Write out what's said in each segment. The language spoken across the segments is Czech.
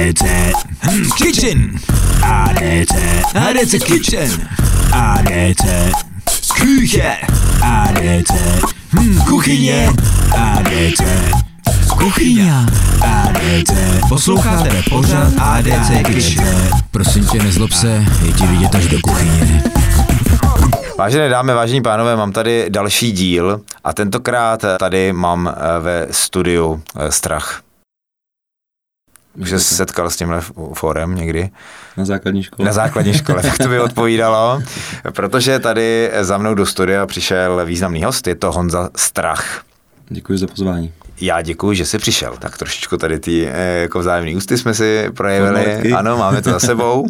ADC. Hm, kitchen. ADC. ADC kitchen. ADC. Küche. ADC. Hm, kuchyně. ADC. Kuchyně. ADC. Posloucháte pořád ADC Kitchen. Prosím tě, nezlob se, je ti vidět až do kuchyně. Vážené dámy, vážení pánové, mám tady další díl a tentokrát tady mám eh, ve studiu eh, strach. Už se setkal s tímhle fórem někdy? Na základní škole. Na základní škole, tak to by odpovídalo. Protože tady za mnou do studia přišel významný host, je to Honza Strach. Děkuji za pozvání. Já děkuji, že jsi přišel. Tak trošičku tady ty eh, jako vzájemný ústy jsme si projevili. Ano, máme to za sebou.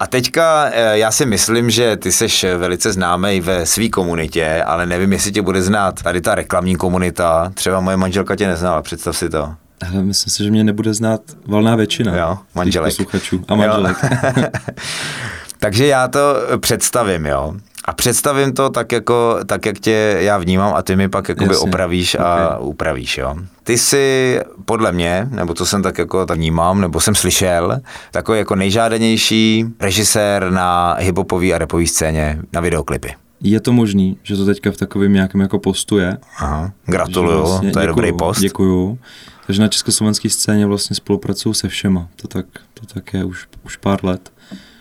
A teďka eh, já si myslím, že ty jsi velice známý ve své komunitě, ale nevím, jestli tě bude znát tady ta reklamní komunita. Třeba moje manželka tě neznala, představ si to. Ale myslím si, že mě nebude znát valná většina Jo, manželek. posluchačů a manželek. Jo. Takže já to představím, jo. A představím to tak, jako, tak, jak tě já vnímám a ty mi pak jakoby Jasně. opravíš a Ok. upravíš, jo. Ty jsi podle mě, nebo to jsem tak jako tak vnímám, nebo jsem slyšel, takový jako nejžádanější režisér na hiphopové a rapové scéně na videoklipy. Je to možný, že to teďka v takovém nějakém jako postu je. Aha, gratuluju, vlastně- to je děkuju, dobrý post. Děkuju. Takže na československé scéně vlastně spolupracuju se všema. To tak, to tak je už, už pár let.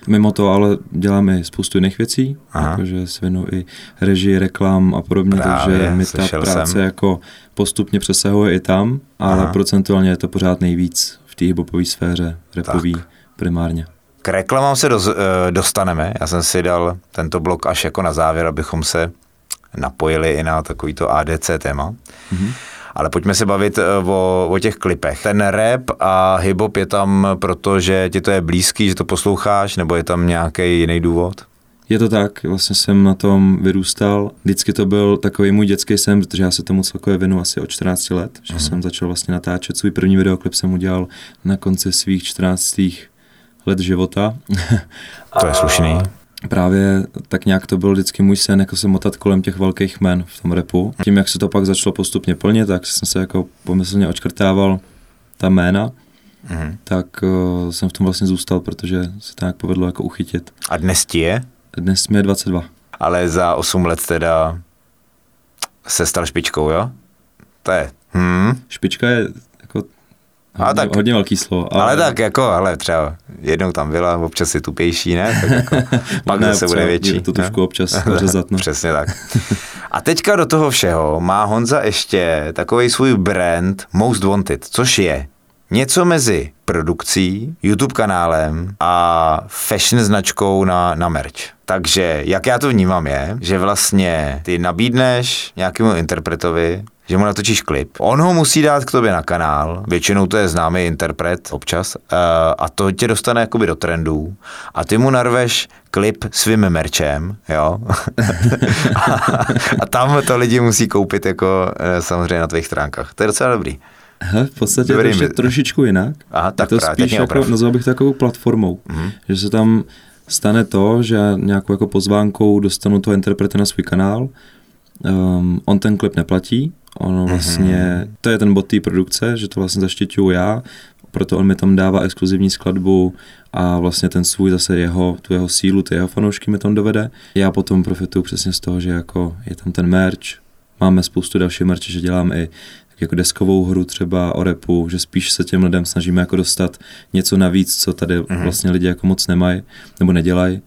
Mimo to ale dělám i spoustu jiných věcí, Aha. jakože se věnuju i režii, reklam a podobně, Právě, takže mi ta práce jsem. jako postupně přesahuje i tam, ale Aha. procentuálně je to pořád nejvíc v té hiphopové sféře, repový primárně. K reklamám se doz, eh, dostaneme. Já jsem si dal tento blok až jako na závěr, abychom se napojili i na takovýto ADC téma. Mhm. Ale pojďme se bavit eh, o, o těch klipech. Ten rap a hip-hop je tam proto, že ti to je blízký, že to posloucháš, nebo je tam nějaký jiný důvod? Je to tak, vlastně jsem na tom vyrůstal. Vždycky to byl takový můj dětský sen, protože já se tomu celkově věnu asi od 14 let, že jsem začal vlastně natáčet. Svůj první videoklip jsem udělal na konci svých 14 let života. To je slušný. Právě tak nějak to byl vždycky můj sen, jako se motat kolem těch velkých men v tom repu. Tím, jak se to pak začalo postupně plnit, tak jsem se jako pomyslně očkrtával ta jména, Mhm. tak uh, jsem v tom vlastně zůstal, protože se to nějak povedlo jako uchytit. A dnes ti je? Dnes mi je 22. Ale za 8 let teda se stal špičkou, jo? To je. Hmm. Špička je A hodně, tak- hodně velký slovo. Ale, ale tak jako, ale třeba jednou tam byla, občas je tupější, ne? Tak jako, pak ne, zase bude větší. je to ne? občas řezat, no. Přesně tak. A teďka do toho všeho má Honza ještě takový svůj brand Most Wanted, což je něco mezi produkcí, YouTube kanálem a fashion značkou na, na merch. Takže jak já to vnímám je, že vlastně ty nabídneš nějakému interpretovi, že mu natočíš klip. On ho musí dát k tobě na kanál, většinou to je známý interpret občas, eh, a to tě dostane jakoby do trendů a ty mu narveš klip svým merčem, jo. a, a tam to lidi musí koupit jako eh, samozřejmě na tvých stránkách. To je docela dobrý. Hele, v podstatě Dobrý je to ještě trošičku jinak. Aha, tak je to právě, spíš mě jako, nazval bych takovou platformou, Mhm. že se tam stane to, že já nějakou jako pozvánkou dostanu toho interpreta na svůj kanál, um, on ten klip neplatí, ono vlastně, to je ten bod té produkce, že to vlastně zaštiťuju já, proto on mi tam dává exkluzivní skladbu a vlastně ten svůj zase jeho, tu jeho sílu, ty jeho fanoušky mi tam dovede. Já potom profituju přesně z toho, že jako je tam ten merch, máme spoustu dalších merch, že dělám i jako deskovou hru třeba o repu, že spíš se těm lidem snažíme jako dostat něco navíc, co tady mm-hmm. vlastně lidi jako moc nemají nebo nedělají.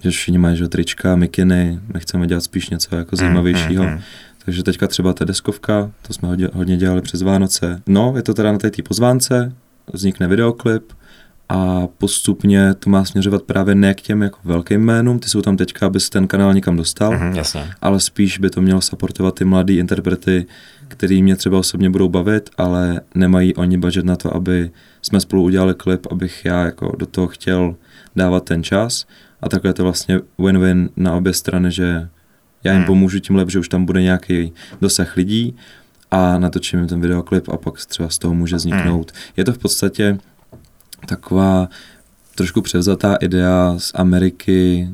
Že všichni mají že, trička, mikiny, my chceme dělat spíš něco jako zajímavějšího. mhm. Takže teďka třeba ta deskovka, to jsme hodně, dělali přes Vánoce. No, je to teda na té pozvánce, vznikne videoklip a postupně to má směřovat právě ne k těm jako velkým jménům, ty jsou tam teďka, aby se ten kanál někam dostal, Mhm, jasně. ale spíš by to mělo supportovat ty mladý interprety, který mě třeba osobně budou bavit, ale nemají oni budget na to, aby jsme spolu udělali klip, abych já jako do toho chtěl dávat ten čas a takhle je to vlastně win-win na obě strany, že já jim Hmm. pomůžu tím lep, že už tam bude nějaký dosah lidí a natočím jim ten videoklip a pak třeba z toho může vzniknout. Je to v podstatě taková trošku převzatá idea z Ameriky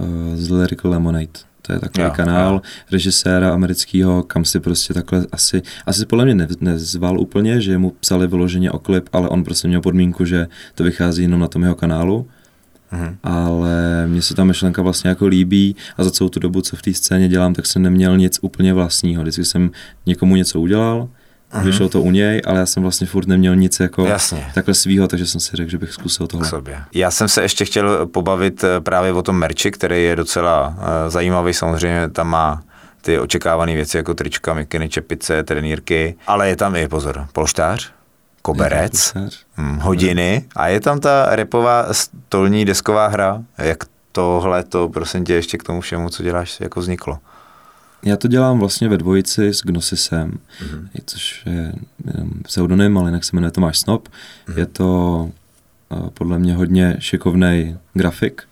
uh, z Lyrical Lemonade. To je takový Jo, jo, kanál jo. režiséra amerického, kam si prostě takhle asi, asi podle mě ne, nezval úplně, že mu psali vyloženě o klip, ale on prostě měl podmínku, že to vychází jenom na tom jeho kanálu. Mhm. Ale mně se ta myšlenka vlastně jako líbí a za celou tu dobu, co v té scéně dělám, tak jsem neměl nic úplně vlastního. Vždycky jsem někomu něco udělal, Mhm. vyšlo to u něj, ale já jsem vlastně furt neměl nic jako Jasně. takhle svýho, takže jsem si řekl, že bych zkusil k tohle. sobě. Já jsem se ještě chtěl pobavit eh, právě o tom merči, který je docela uh, zajímavý. Samozřejmě tam má ty očekávané věci jako trička, mikiny, čepice, trenýrky, ale je tam i, pozor, polštář, koberec, hm, hodiny a je tam ta repová stolní desková hra. Jak tohle to, prosím tě, ještě k tomu všemu, co děláš, jako vzniklo? Já to dělám vlastně ve dvojici s Gnosisem, mm-hmm. což je pseudonym, ale jinak se jmenuje Tomáš Snop. Mm-hmm. Je to uh, podle mě hodně šikovný grafik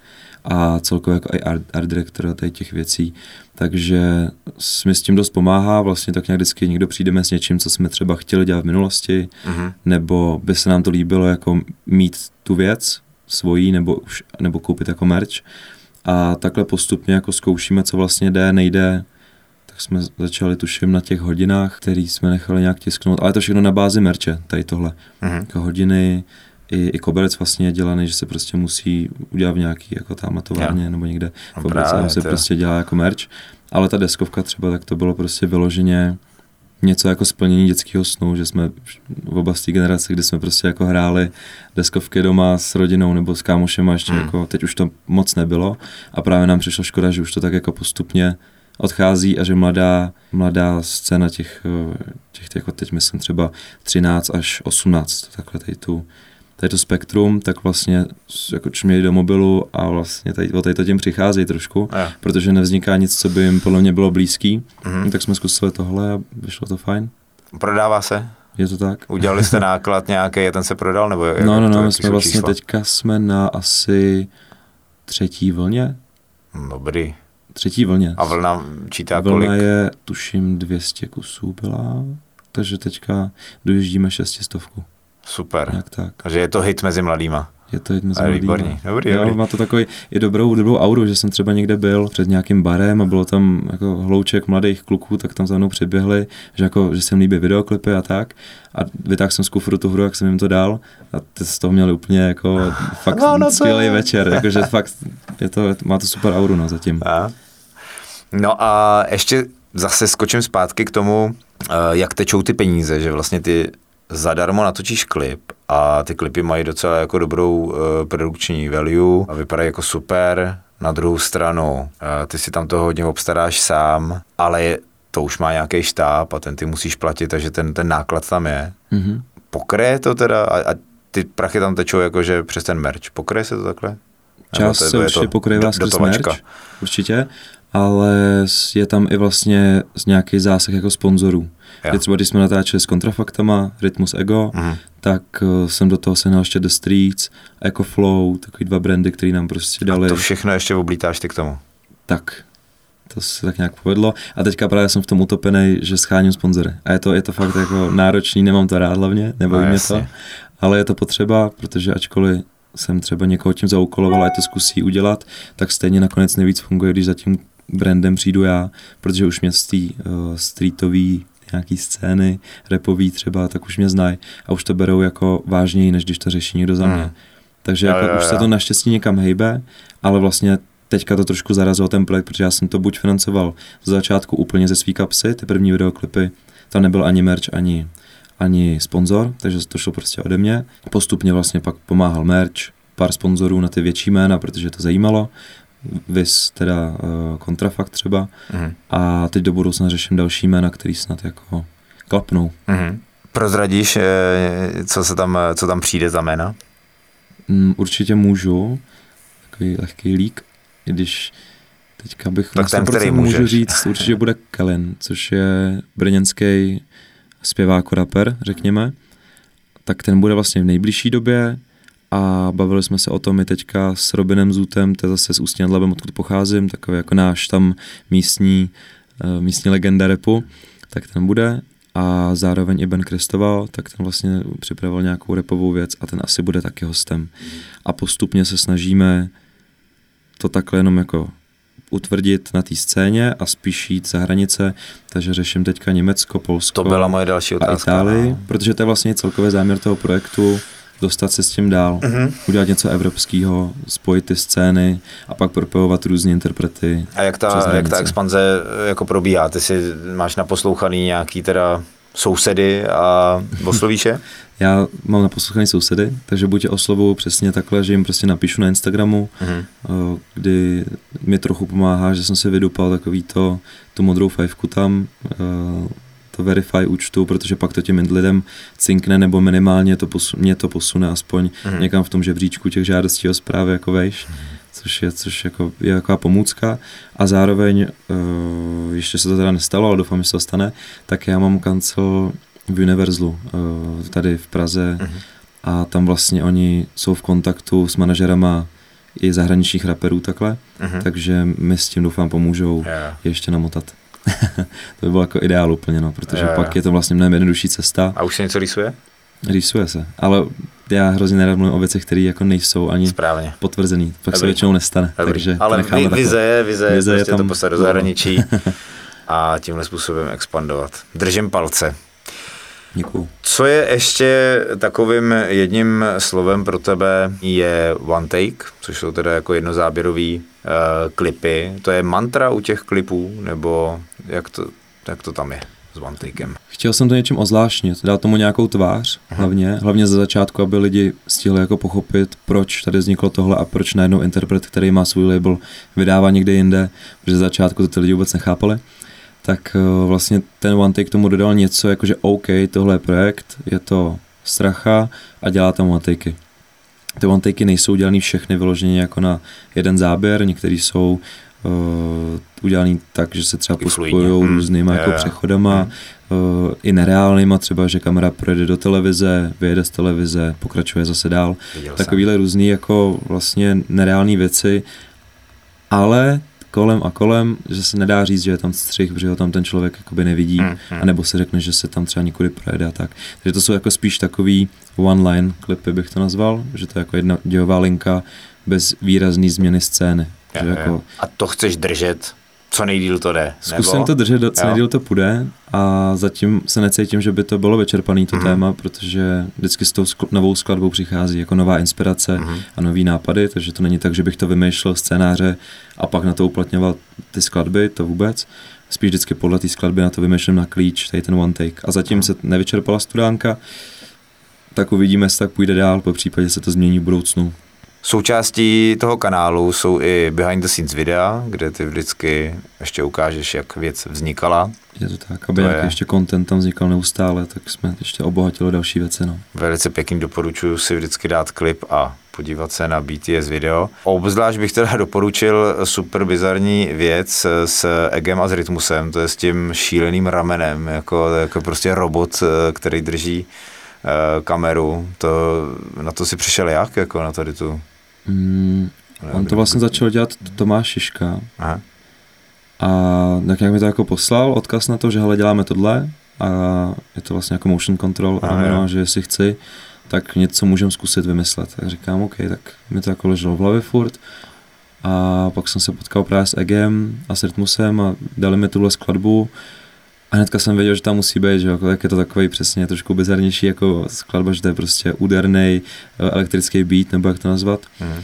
a celkově jako i art, art director tady těch věcí. Takže s- mi s tím dost pomáhá, vlastně tak nějak vždycky někdo přijdeme s něčím, co jsme třeba chtěli dělat v minulosti, Mhm. nebo by se nám to líbilo jako mít tu věc svojí, nebo, už, nebo koupit jako merch. A takhle postupně jako zkoušíme, co vlastně jde, nejde, tak jsme začali tuším na těch hodinách, který jsme nechali nějak tisknout, ale to všechno na bázi merče, tady tohle. Mhm. Jako hodiny, i, i koberec vlastně je dělaný, že se prostě musí udělat v nějaký jako tam továrně nebo někde v obrace, se to prostě dělá jako merch. Ale ta deskovka třeba, tak to bylo prostě vyloženě něco jako splnění dětského snu, že jsme v oba z té generace, kdy jsme prostě jako hráli deskovky doma s rodinou nebo s kámošema ještě Hmm. jako, teď už to moc nebylo a právě nám přišla škoda, že už to tak jako postupně odchází a že mladá, mladá scéna těch, eh, těch, jako teď myslím třeba 13 až 18, takhle tady tu, tady to spektrum, tak vlastně jako čmějí do mobilu a vlastně tady, o tady to tím přicházejí trošku, Jo. protože nevzniká nic, co by jim podle mě bylo blízký, Mhm. tak jsme zkusili tohle a vyšlo to fajn. Prodává se? Je to tak? Udělali jste náklad nějaký a ten se prodal? Nebo jak No, no, no, my jsme vlastně čísla? teďka jsme na asi třetí vlně. Dobrý. Třetí vlně. A vlna čítá Vlna kolik? je, tuším, 200 kusů byla, takže teďka dojíždíme šestistovku. Super. Nějak tak. Takže je to hit mezi mladýma. Je to jedno z A je mladýma. výborný. Dobrý, jo, dobrý. má to takový i dobrou, dobrou auru, že jsem třeba někde byl před nějakým barem a bylo tam jako hlouček mladých kluků, tak tam za mnou přiběhli, že, jako, že se jim líbí videoklipy a tak. A vytáhl jsem z kufru tu hru, jak jsem jim to dal a ty z toho měli úplně jako fakt No, no skvělý je- večer, jakože fakt je to, má to super auru no, zatím. A? No a ještě zase skočím zpátky k tomu, eh, jak tečou ty peníze, že vlastně ty zadarmo natočíš klip a ty klipy mají docela jako dobrou uh, produkční value a vypadají jako super. Na druhou stranu, uh, ty si tam toho hodně obstaráš sám, ale je, to už má nějaký štáb a ten ty musíš platit, takže ten, ten náklad tam je. Mhm. Pokryje to teda a, a ty prachy tam tečou jakože přes ten merch. Pokryje se to takhle? Část to- se určitě to pokrývá do- skrz merch, určitě, ale je tam i vlastně z nějaký zásah jako sponzorů. Kdy třeba když jsme natáčeli s kontrafaktama, Rytmus Ego, Mhm. tak uh, jsem do toho sehnal ještě The Streets, Eco Flow, takový dva brandy, který nám prostě dali. A to všechno ještě oblítáš ty k tomu. Tak, to se tak nějak povedlo. A teďka právě jsem v tom utopený, že scháním sponzory. A je to, je to fakt jako náročný, nemám to rád hlavně, nebo No, mě to. Ale je to potřeba, protože ačkoliv jsem třeba někoho tím zaúkoloval a to zkusí udělat, tak stejně nakonec nejvíc funguje, když za tím brandem přijdu já, protože už mě z té uh, streetové nějaký scény, repový třeba, tak už mě znají a už to berou jako vážněji, než když to řeší někdo za mě. Hmm. Takže Jo, jako jo, už se jo. to naštěstí někam hejbe, ale vlastně teďka to trošku zarazilo ten projekt, protože já jsem to buď financoval z začátku úplně ze svý kapsy, ty první videoklipy, tam nebyl ani merch, ani, ani sponzor, takže to šlo prostě ode mě. Postupně vlastně pak pomáhal merch, pár sponzorů na ty větší jména, protože to zajímalo, vys teda uh, kontrafakt třeba Mhm. a teď do budoucna řeším další jména, který snad jako klapnou. Mhm. Prozradíš, eh, co, se tam, co tam přijde za jména? Mm, určitě můžu, takový lehký lík, i když teďka bych Tak ten, 100% který můžu můžeš. říct, určitě bude Kellen, což je brněnský zpěvák rapper, řekněme. Tak ten bude vlastně v nejbližší době a bavili jsme se o tom i teďka s Robinem Zutem, to je zase z Ústí nad Labem, odkud pocházím, takový jako náš tam místní, eh, místní legenda repu, tak ten bude a zároveň i Ben Kristoval, tak ten vlastně připravil nějakou repovou věc a ten asi bude taky hostem. A postupně se snažíme to takhle jenom jako utvrdit na té scéně a spíš jít za hranice, takže řeším teďka Německo, Polsko To byla moje další a otázka. Itálii, no. protože to je vlastně celkový záměr toho projektu, dostat se s tím dál, Mhm. udělat něco evropského, spojit ty scény a pak propojovat různé interprety. A jak ta, jak ta expanze eh, jako probíhá? Ty si máš naposlouchaný nějaký teda sousedy a oslovíš je? Já mám naposlouchaný sousedy, takže buď je oslovuju přesně takhle, že jim prostě napíšu na Instagramu, Mhm. eh, kdy mi trochu pomáhá, že jsem si vydupal takový to, tu modrou fajfku tam, eh, to verify účtu, protože pak to těm lidem cinkne, nebo minimálně to posu, mě to posune aspoň Mhm. někam v tom žebříčku těch žádostí o zprávy jako vejš, což je, což jako, je taková pomůcka a zároveň, uh, ještě se to teda nestalo, ale doufám, že se to stane, tak já mám kancel v Univerzlu uh, tady v Praze Mhm. a tam vlastně oni jsou v kontaktu s manažerama i zahraničních raperů takhle, Mhm. takže mi s tím doufám pomůžou Jo. ještě namotat. to by bylo jako ideál úplně, no, protože jo. pak je to vlastně mnohem jednodušší cesta, A už se něco rýsuje? rýsuje se, ale já hrozně nerad mluvím o věcech, které jako nejsou ani Správně. potvrzený, pak se Dobrý. většinou nestane, Dobrý. takže to Ale takhle. vize je, vize, je Vize je prostě to tam- poslat do no. zahraničí a tímhle způsobem expandovat. Držím palce. Děkuju. Co je ještě takovým jedním slovem pro tebe je one take, což jsou teda jako jednozáběrový uh, klipy. To je mantra u těch klipů, nebo jak to, jak to tam je s one takem? Chtěl jsem to něčím ozvláštnit, dát tomu nějakou tvář, hlavně, hlavně ze začátku, aby lidi stihli jako pochopit, proč tady vzniklo tohle a proč najednou interpret, který má svůj label, vydává někde jinde, protože ze začátku to ty lidi vůbec nechápali. Tak eh, vlastně ten One Take tomu dodal něco, jako že OK, tohle je projekt, je to stracha a dělá tam one takey. Ty one takey nejsou dělaný všechny vyloženě jako na jeden záběr, některý jsou uh, udělaný tak, že se třeba pospojují Hmm. různýma jako jo. přechodama, Hmm. uh, i nereálnýma, třeba, že kamera projede do televize, vyjede z televize, pokračuje zase dál. Viděl jsem. Takovýhle různý jako vlastně nereální věci, ale kolem a kolem, že se nedá říct, že je tam střih, protože ho tam ten člověk jakoby nevidí, Hmm, hmm. anebo se řekne, že se tam třeba někudy projede a tak. Takže to jsou jako spíš takový one-line klipy, bych to nazval, že to je jako jedna dějová linka bez výrazný změny scény. Jako A to chceš držet, co nejdíl to jde, Zkusím nebo? to držet, co Jo. nejdíl to půjde a zatím se necítím, že by to bylo vyčerpaný to Mhm. téma, protože vždycky s tou skl- novou skladbou přichází jako nová inspirace Mhm. a nový nápady, takže to není tak, že bych to vymýšlel scénáře a pak na to uplatňoval ty skladby, to vůbec. Spíš vždycky podle té skladby na to vymýšlím na klíč, tady ten one take. A zatím se nevyčerpala studánka, tak uvidíme, jestli tak půjde dál, po případě se to změní v budoucnu. Součástí toho kanálu jsou i behind the scenes videa, kde ty vždycky ještě ukážeš, jak věc vznikala. Je to tak, aby To nějaký je- ještě content tam vznikal neustále, tak jsme ještě obohatili další věci. No. Velice pěkný doporučuji si vždycky dát klip a podívat se na BTS video. Obzvlášť bych teda doporučil super bizarní věc s Egem a s Rytmusem, to je s tím šíleným ramenem, jako, jako prostě robot, který drží eh, kameru. To, na to si přišel jak, jako na tady tu... Mm, on to vlastně začal dělat Tomáš Šiška Aha. a tak nějak mi to jako poslal odkaz na to, že hele děláme tohle a je to vlastně jako motion control A a že jestli chci, tak něco můžeme zkusit vymyslet. Tak říkám, OK, tak mi to jako leželo v hlavě furt a pak jsem se potkal právě s Egem a s Rytmusem a dali mi tuhle skladbu a hnedka jsem věděl, že tam musí být, že jako, jak je to takový přesně trošku bizarnější jako skladba, že to je prostě úderný elektrický beat, nebo jak to nazvat Mhm.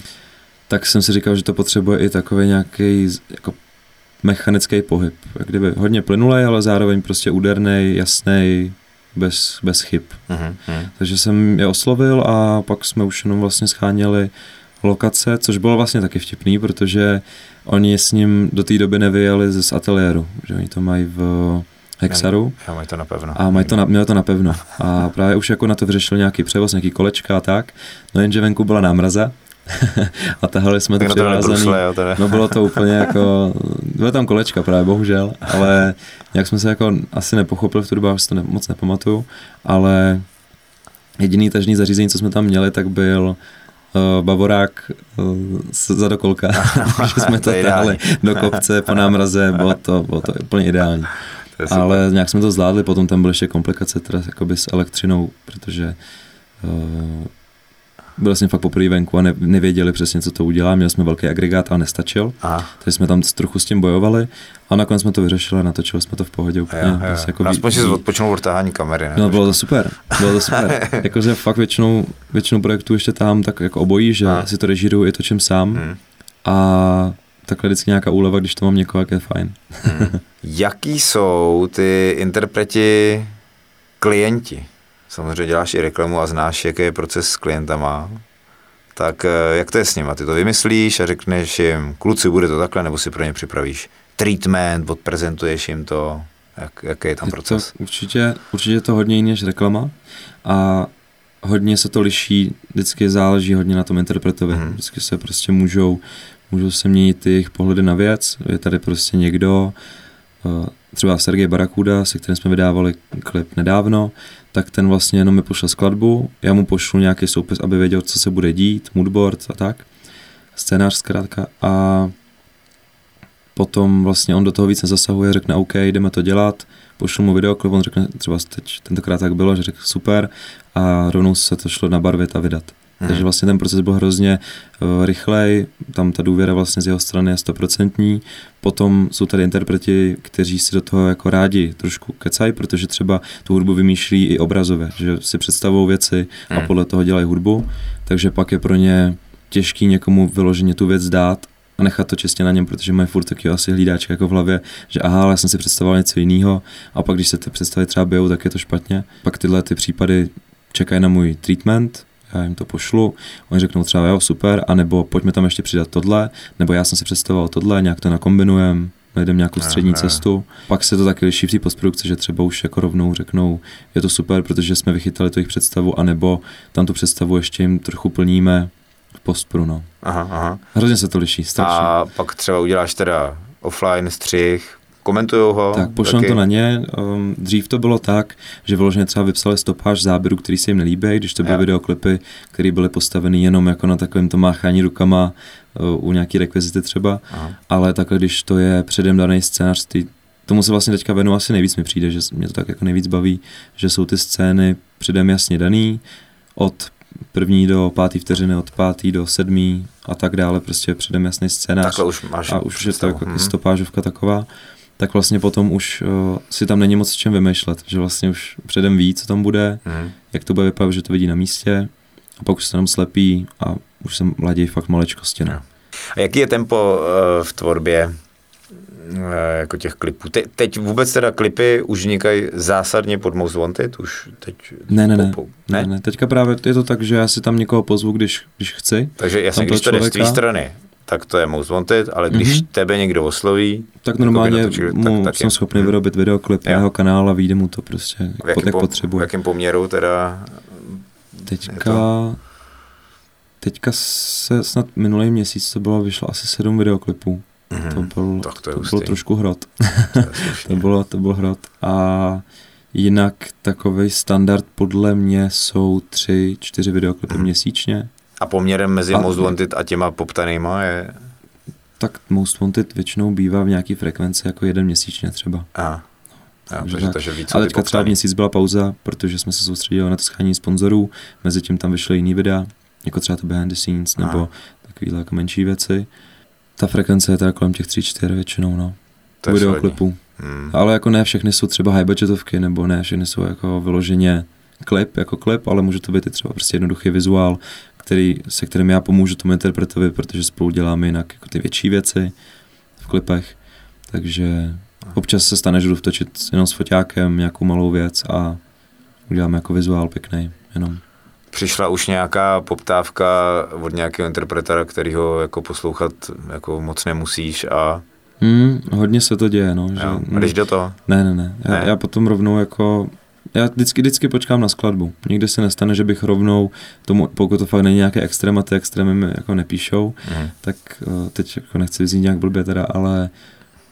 tak jsem si říkal, že to potřebuje i takový nějaký jako mechanický pohyb. Jak kdyby hodně plynulej, ale zároveň prostě úderný, jasný, bez, bez chyb. Mhm. Mhm. Takže jsem je oslovil a pak jsme už jenom vlastně scháněli lokace, což bylo vlastně taky vtipný, protože oni s ním do té doby nevyjeli z ateliéru, že oni to mají v Hexaru Já mají to napevno. a mají to, na, měli to napevno. A právě už jako na to vyřešil nějaký převoz, nějaký kolečka a tak, no jenže venku byla námraza a tahali jsme to Tak to přivázaný. No bylo to úplně jako, byly tam kolečka právě, bohužel, ale nějak jsme se jako asi nepochopili v tu dobu, já to ne, moc nepamatuju, ale jediný tažný zařízení, co jsme tam měli, tak byl uh, bavorák uh, z zadokolka, že jsme To to do kopce po námraze, bylo to, bylo to úplně ideální. Ale nějak jsme to zvládli, potom tam byly ještě komplikace teda jakoby s elektřinou, protože uh, byl jsem fakt poprvé venku a ne, nevěděli přesně, co to udělá. Měli jsme velký agregát, ale nestačil. Aha. Takže jsme tam trochu s tím bojovali a nakonec jsme to vyřešili a natočili jsme to v pohodě úplně. Jo, jo. Prostě jako Aspoň ví- si odpočnul od tahání kamery. Ne? No, bylo to super, bylo to super. Jakože fakt většinou, většinou projektů ještě tam tak jako obojí, že A. si to režíruju i točím sám Hmm. a takhle vždycky nějaká úleva, když to mám někoho, jak je fajn. Jaký jsou ty interpreti klienti? Samozřejmě děláš i reklamu a znáš, jaký je proces s klientama. Tak eh, jak to je s nima? Ty to vymyslíš a řekneš jim, kluci, bude to takhle, nebo si pro ně připravíš treatment, odprezentuješ jim to, jak, jaký je tam Je proces? To určitě, určitě to hodně jiný než reklama a hodně se to liší, vždycky záleží hodně na tom interpretovi. Mhm. Vždycky se prostě můžou, můžou se měnit jejich pohledy na věc. Je tady prostě někdo, eh, třeba Sergej Barakuda, se kterým jsme vydávali klip nedávno, tak ten vlastně jenom mi pošle skladbu, já mu pošlu nějaký soupis, aby věděl, co se bude dít, moodboard a tak, scénář zkrátka. A potom vlastně on do toho víc nezasahuje, řekne OK, jdeme to dělat, pošlu mu videoklip, on řekne třeba teď tentokrát tak bylo, že řekl super. A rovnou se to šlo nabarvit a vydat. Mhm. Takže vlastně ten proces byl hrozně uh, rychlej, tam ta důvěra vlastně z jeho strany je stoprocentní. Potom jsou tady interpreti, kteří si do toho jako rádi trošku kecají, protože třeba tu hudbu vymýšlí i obrazově, že si představují věci a Mhm. podle toho dělají hudbu, takže pak je pro ně těžký někomu vyloženě tu věc dát a nechat to čistě na něm, protože mají furt taky asi hlídáček jako v hlavě, že aha, ale já jsem si představoval něco jiného a pak když se ty představy třeba bijou, tak je to špatně. Pak tyhle ty případy čekají na můj treatment, já jim to pošlu, oni řeknou třeba jo, super, anebo pojďme tam ještě přidat tohle, nebo já jsem si představoval tohle, nějak to nakombinujem, najdeme nějakou střední jo. cestu. Pak se to taky liší v té postprodukci, že třeba už jako rovnou řeknou, je to super, protože jsme vychytali tu jejich představu, anebo tam tu představu ještě jim trochu plníme v postpru, no. Aha, aha. Hrozně se to liší, strašně. A pak třeba uděláš teda offline střih, komentujou ho. Tak pošlem to na ně. Um, dřív to bylo tak, že vyloženě třeba vypsali stopáž záběru, který se jim nelíbí, když to byly Jo. videoklipy, které byly postaveny jenom jako na takovém to máchání rukama uh, u nějaký rekvizity třeba, Aha. ale takhle, když to je předem daný scénář, ty, tomu se vlastně teďka věnu asi nejvíc mi přijde, že mě to tak jako nejvíc baví, že jsou ty scény předem jasně daný, od první do pátý vteřiny, od pátý do sedmý a tak dále, prostě předem jasný scénář Takhle už máš a už je to představu. jako Mhm. stopážovka taková, tak vlastně potom už uh, si tam není moc s čem vymýšlet, že vlastně už předem ví, co tam bude, Mhm. jak to bude vypadat, že to vidí na místě a pak už se tam slepí a už se mladí fakt maličkosti. No. Jo. A jaký je tempo eh, v tvorbě eh, jako těch klipů? Te, teď vůbec teda klipy už vznikají zásadně pod Most Wanted? Už teď Ne, ne, ne, po- ne, ne. Teďka právě je to tak, že já si tam někoho pozvu, když, když chci, Takže jasně, když to jde z tvý člověka. strany, tak to je Most Wanted, ale když Mhm. tebe někdo osloví, tak Jakoby normálně natočili, tak mu taky. jsem schopný Mhm. vyrobit videoklip na jeho kanál a vyjde mu to prostě, v jak, jakém, jak pom- v potřebuje. jakém poměru teda Teďka, teďka se snad minulý měsíc to bylo, vyšlo asi sedm videoklipů. Mhm. To byl, Tak to je to hustý. byl trošku hrot. to je To bylo, to byl hrot. A jinak takový standard podle mě jsou tři, čtyři videoklipy Mhm. měsíčně. A poměrem mezi A- Most Wanted a těma poptanýma je... Tak Most Wanted většinou bývá v nějaký frekvenci jako jeden měsíčně třeba. Aha. Jo, Takže takže, tak. takže víc Ale teďka třeba měsíc byla pauza, protože jsme se soustředili na to schání sponzorů, mezi tím tam vyšly jiný videa, jako třeba to behind the scenes, Aha. nebo takovýhle jako menší věci. Ta frekvence je teda kolem těch 3-4 většinou, no. To je Videoklipů. Hmm. Ale jako ne všechny jsou třeba high budgetovky, nebo ne všechny jsou jako vyloženě klip jako klip, ale může to být i třeba prostě jednoduchý vizuál, který, se kterým já pomůžu tomu interpretovi, protože spolu děláme jinak jako ty větší věci v klipech. Takže občas se stane, že jdu vtočit jenom s foťákem nějakou malou věc a uděláme jako vizuál pěkný, jenom. Přišla už nějaká poptávka od nějakého interpretora, kterýho jako poslouchat jako moc nemusíš a, Hmm, hodně se to děje, no. Že, jo, a jdeš do toho. Ne, ne, ne. Já, Ne? já potom rovnou jako... Já vždycky, vždycky počkám na skladbu. Nikdy se nestane, že bych rovnou tomu, pokud to fakt není nějaké extrém a ty extrémy mi jako nepíšou, Mhm. tak uh, teď jako nechci vyznít nějak blbě teda, ale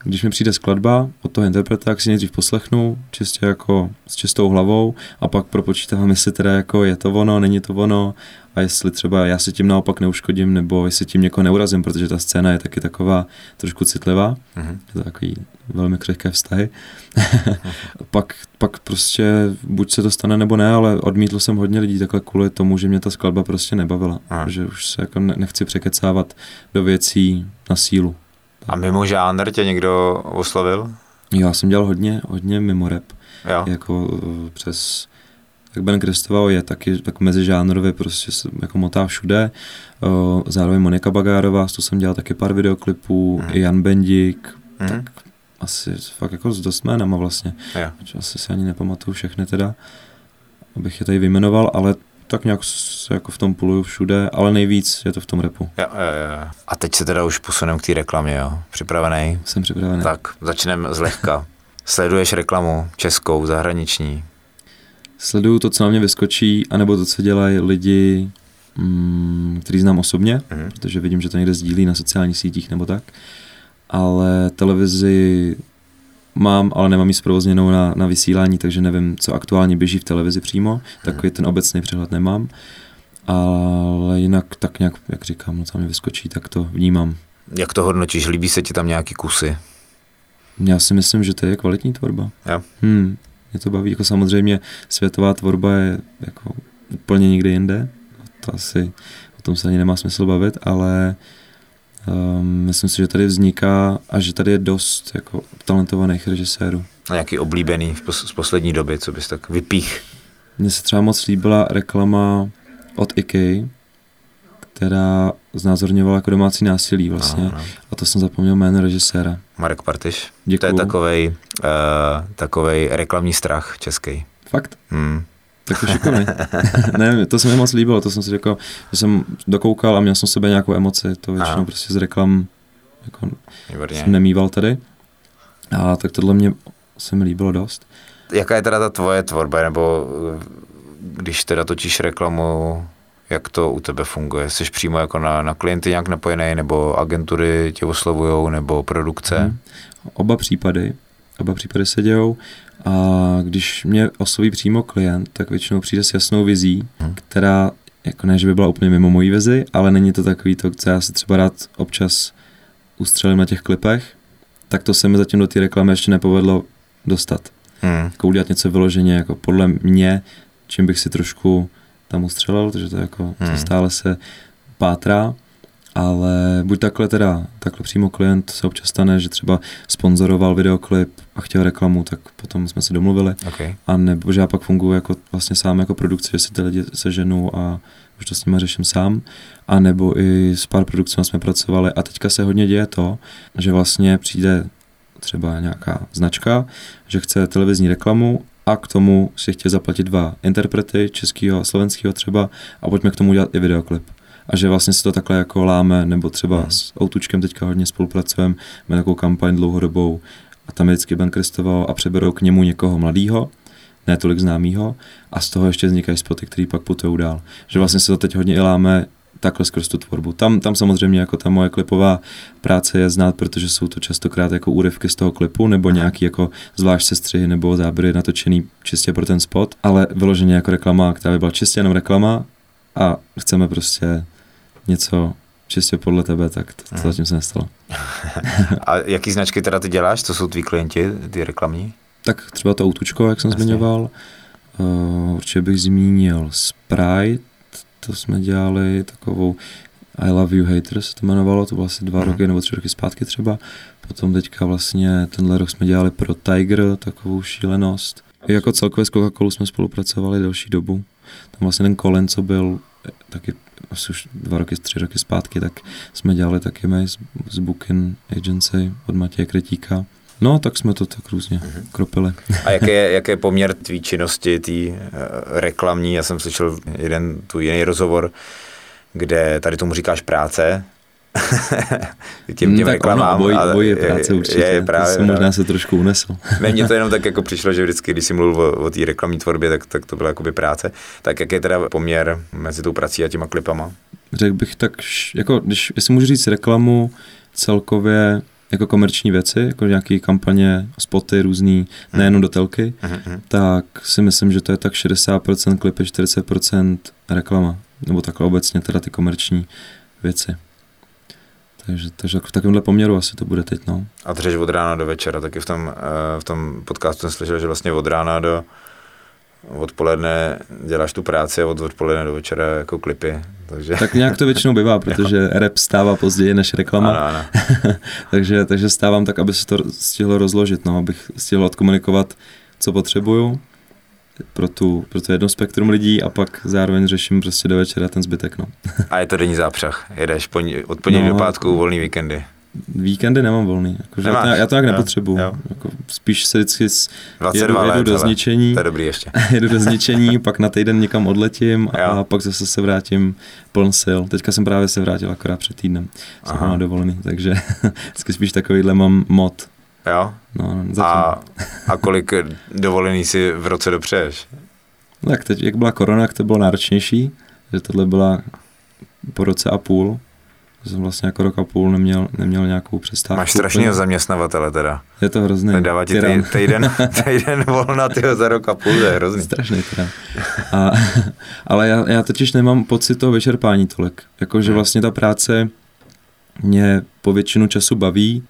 když mi přijde skladba od toho interpreta, tak si nejdřív poslechnu, čistě jako s čistou hlavou a pak propočítávám, jestli teda jako je to ono, není to ono a jestli třeba já si tím naopak neuškodím, nebo jestli tím někoho neurazím, protože ta scéna je taky taková trošku citlivá, Mhm. je to takový velmi křehké vztahy. pak, pak prostě buď se to stane nebo ne, ale odmítl jsem hodně lidí takhle kvůli tomu, že mě ta skladba prostě nebavila. Aha. Že už se jako ne- nechci překecávat do věcí na sílu. A mimo žánr tě někdo oslovil? Já jsem dělal hodně, hodně mimo rap, Jo. jako eh, přes tak Ben Kristoval je taky tak mezižánrově, prostě se jako motá všude. Eh, Zároveň Monika Bagárová, s tou jsem dělal taky pár videoklipů, i Jan Bendík, Mhm. tak asi fakt jako s dost jménama vlastně. Jo. Asi si ani nepamatuju všechny teda, abych je tady vyjmenoval, ale tak nějak se jako v tom puluju všude, ale nejvíc je to v tom repu. Jo, jo, jo. A teď se teda už posuneme k té reklamě, jo. Připravený? Jsem připravený. Tak, začneme zlehka. Sleduješ reklamu českou, zahraniční? Sleduju to, co na mě vyskočí, anebo to, co dělají lidi, mm, který znám osobně, Mhm. protože vidím, že to někde sdílí na sociálních sítích nebo tak. Ale televizi mám, ale nemám ji zprovozněnou na, na vysílání, takže nevím, co aktuálně běží v televizi přímo. Takový ten obecný přehled nemám. Ale jinak tak nějak, jak říkám, no, co mi vyskočí, tak to vnímám. Jak to hodnotíš? Líbí se ti tam nějaký kusy? Já si myslím, že to je kvalitní tvorba. Jo. Hmm, mě to baví. Jako samozřejmě světová tvorba je jako úplně někde jinde. To asi, o tom se ani nemá smysl bavit, ale um, myslím si, že tady vzniká a že tady je dost jako talentovaných režisérů. A nějaký oblíbený v pos- z poslední doby, co bys tak vypích? Mně se třeba moc líbila reklama od IKEA, která znázorňovala jako domácí násilí vlastně. Ano, ano. A to jsem zapomněl jméno režiséra. Marek Partiš. To Děkuju. je takovej, uh, takovej reklamní strach český. Fakt? Hmm. Tak to šikovný. ne, to se mi moc líbilo, to jsem si řekl, že jsem dokoukal a měl jsem sebe nějakou emoci, to většinou Aha. prostě z reklam jako Výborně. jsem nemýval tady. A tak tohle mě se mi líbilo dost. Jaká je teda ta tvoje tvorba, nebo když teda točíš reklamu, jak to u tebe funguje? Jsi přímo jako na, na klienty nějak napojený, nebo agentury tě oslovujou, nebo produkce? Mhm. Oba případy, oba případy se dějou a když mě osloví přímo klient, tak většinou přijde s jasnou vizí, Mhm. která jako ne, že by byla úplně mimo mojí vizi, ale není to takový to, co já si třeba rád občas ustřelím na těch klipech, tak to se mi zatím do té reklamy ještě nepovedlo dostat. Hmm. Jako udělat něco vyloženě jako podle mě, čím bych si trošku tam ustřelil, protože to jako Hmm. to stále se pátrá, ale buď takhle teda, takhle přímo klient se občas stane, že třeba sponzoroval videoklip a chtěl reklamu, tak potom jsme se domluvili, Okay. a nebo že já pak funguji jako vlastně sám jako produkce, že si ty lidi seženu a už to s nimi řeším sám, a nebo i s pár produkcemi jsme pracovali a teďka se hodně děje to, že vlastně přijde třeba nějaká značka, že chce televizní reklamu a k tomu si chtějí zaplatit dva interprety, českýho a slovenského třeba a pojďme k tomu udělat i videoklip. A že vlastně se to takhle jako láme, nebo třeba Mhm. s Outučkem teďka hodně spolupracujeme, máme takovou kampaň dlouhodobou a tam je vždycky Ben Kristoval a přeberou k němu někoho mladýho, ne tolik známýho, a z toho ještě vznikají spoty, který pak putují dál. Že vlastně se to teď hodně i láme takhle skrz tu tvorbu. Tam, tam samozřejmě jako ta moje klipová práce je znát, protože jsou to častokrát jako úryvky z toho klipu nebo nějaký jako zvlášť sestřihy nebo záběry natočený čistě pro ten spot, ale vyloženě jako reklama, která by byla čistě jenom reklama a chceme prostě něco čistě podle tebe, tak to, to Mhm. zatím se nestalo. A jaký značky teda ty děláš? Co jsou tví klienti, ty reklamní? Tak třeba to autučko, jak jsem Jasně. zmiňoval. Uh, určitě bych zmínil Sprite, to jsme dělali takovou I Love You Haters se to jmenovalo, to bylo asi dva Mhm. roky nebo tři roky zpátky třeba. Potom teďka vlastně tenhle rok jsme dělali pro Tiger takovou šílenost. I jako celkově s Coca-Colou jsme spolupracovali delší dobu. Tam vlastně ten Colin, co byl eh, taky asi už dva roky, tři roky zpátky, tak jsme dělali taky my z, z Booking Agency od Matěje Kretíka. No, tak jsme to tak různě Mhm. kropili. A jaký je, jaký je poměr tvý činnosti, té uh, reklamní? Já jsem slyšel jeden tu jiný rozhovor, kde tady tomu říkáš práce, těm, těm tak reklamám. Ono, obojí, ale obojí je práce určitě. Je, je to právě, jsem možná právě. se trošku unesl. Ne, mně to jenom tak jako přišlo, že vždycky, když jsi mluvil o, o té reklamní tvorbě, tak, tak to byla jakoby práce. Tak jaký je teda poměr mezi tou prací a těma klipama? Řekl bych tak, jako když, jestli můžu říct reklamu celkově jako komerční věci, jako nějaké kampaně, spoty různý, nejenom do telky, Mhm, mhm. tak si myslím, že to je tak 60% klipy, 40% reklama. nebo takhle obecně teda ty komerční věci. Takže, takže v takovémhle poměru asi to bude teď, no. A dřeš od rána do večera, taky v tom, eh, v tom podcastu jsem slyšel, že vlastně od rána do odpoledne děláš tu práci a od odpoledne do večera jako klipy. Takže... Tak nějak to většinou bývá, protože rap stává později než reklama. Ano, ano. takže, takže stávám tak, aby se to stihlo rozložit, no, abych stihl odkomunikovat, co potřebuju pro, tu, pro to jedno spektrum lidí a pak zároveň řeším prostě do večera ten zbytek. No. a je to denní zápřah. Jedeš poní, od pondělí no, do pátku volný víkendy. Víkendy nemám volný, jako, já, to, já to tak nepotřebuju. Jako, spíš se vždycky s, jedu, jedu let, do zničení, to je dobrý ještě. jedu do zničení, pak na týden někam odletím jo. a pak zase se vrátím pln sil. Teďka jsem právě se vrátil akorát před týdnem, jsem na dovolený, takže vždycky spíš takovýhle mám mod. Jo? No, a, a kolik dovolený si v roce dopřeješ? Tak teď, jak byla korona, tak to bylo náročnější, že tohle byla po roce a půl, jsem vlastně jako rok a půl neměl, neměl nějakou přestávku. Máš strašného zaměstnavatele teda. Je to hrozný. Dává ti týden, týden, týden volna tyho za rok a půl, to je hrozný. Strašný teda. A, ale já, já totiž nemám pocit toho vyčerpání tolik. Jakože hmm. vlastně ta práce mě po většinu času baví,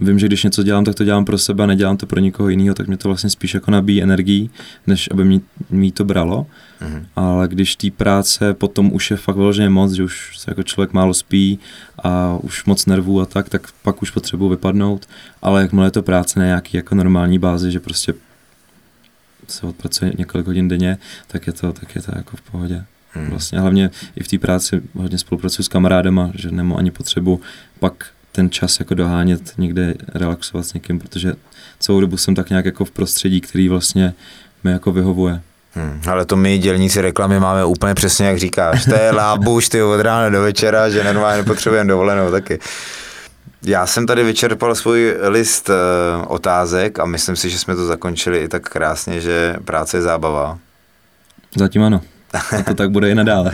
vím, že když něco dělám, tak to dělám pro sebe a nedělám to pro nikoho jiného, tak mě to vlastně spíš jako nabíjí energii, než aby mě, mě to bralo. Mm-hmm. Ale když té práce potom už je fakt vyloženě moc, že už se jako člověk málo spí a už moc nervů a tak, tak pak už potřebuji vypadnout. Ale jakmile je to práce na nějaký jako normální bázi, že prostě se odpracuje několik hodin denně, tak je to, tak je to jako v pohodě. Hmm. Vlastně hlavně i v té práci hodně spolupracuji s kamarádama, že nemám ani potřebu pak ten čas jako dohánět, někde relaxovat s někým, protože celou dobu jsem tak nějak jako v prostředí, který vlastně mi jako vyhovuje. Hmm, ale to my dělníci reklamy máme úplně přesně, jak říkáš. To je lábuš, ty od rána do večera, že normálně nepotřebujeme dovolenou taky. Já jsem tady vyčerpal svůj list uh, otázek a myslím si, že jsme to zakončili i tak krásně, že práce je zábava. Zatím ano. A to tak bude i nadále.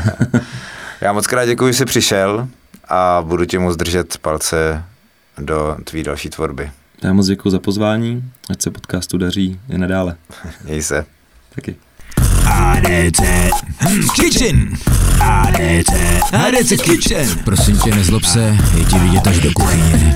Já moc krát děkuji, že jsi přišel a budu tě moc držet palce do tvý další tvorby. Já moc děkuji za pozvání, ať se podcastu daří i nadále. Měj se. Taky. ADC Kitchen ADC ADC Kitchen Prosím tě, nezlob se, je ti vidět až do kuchyně.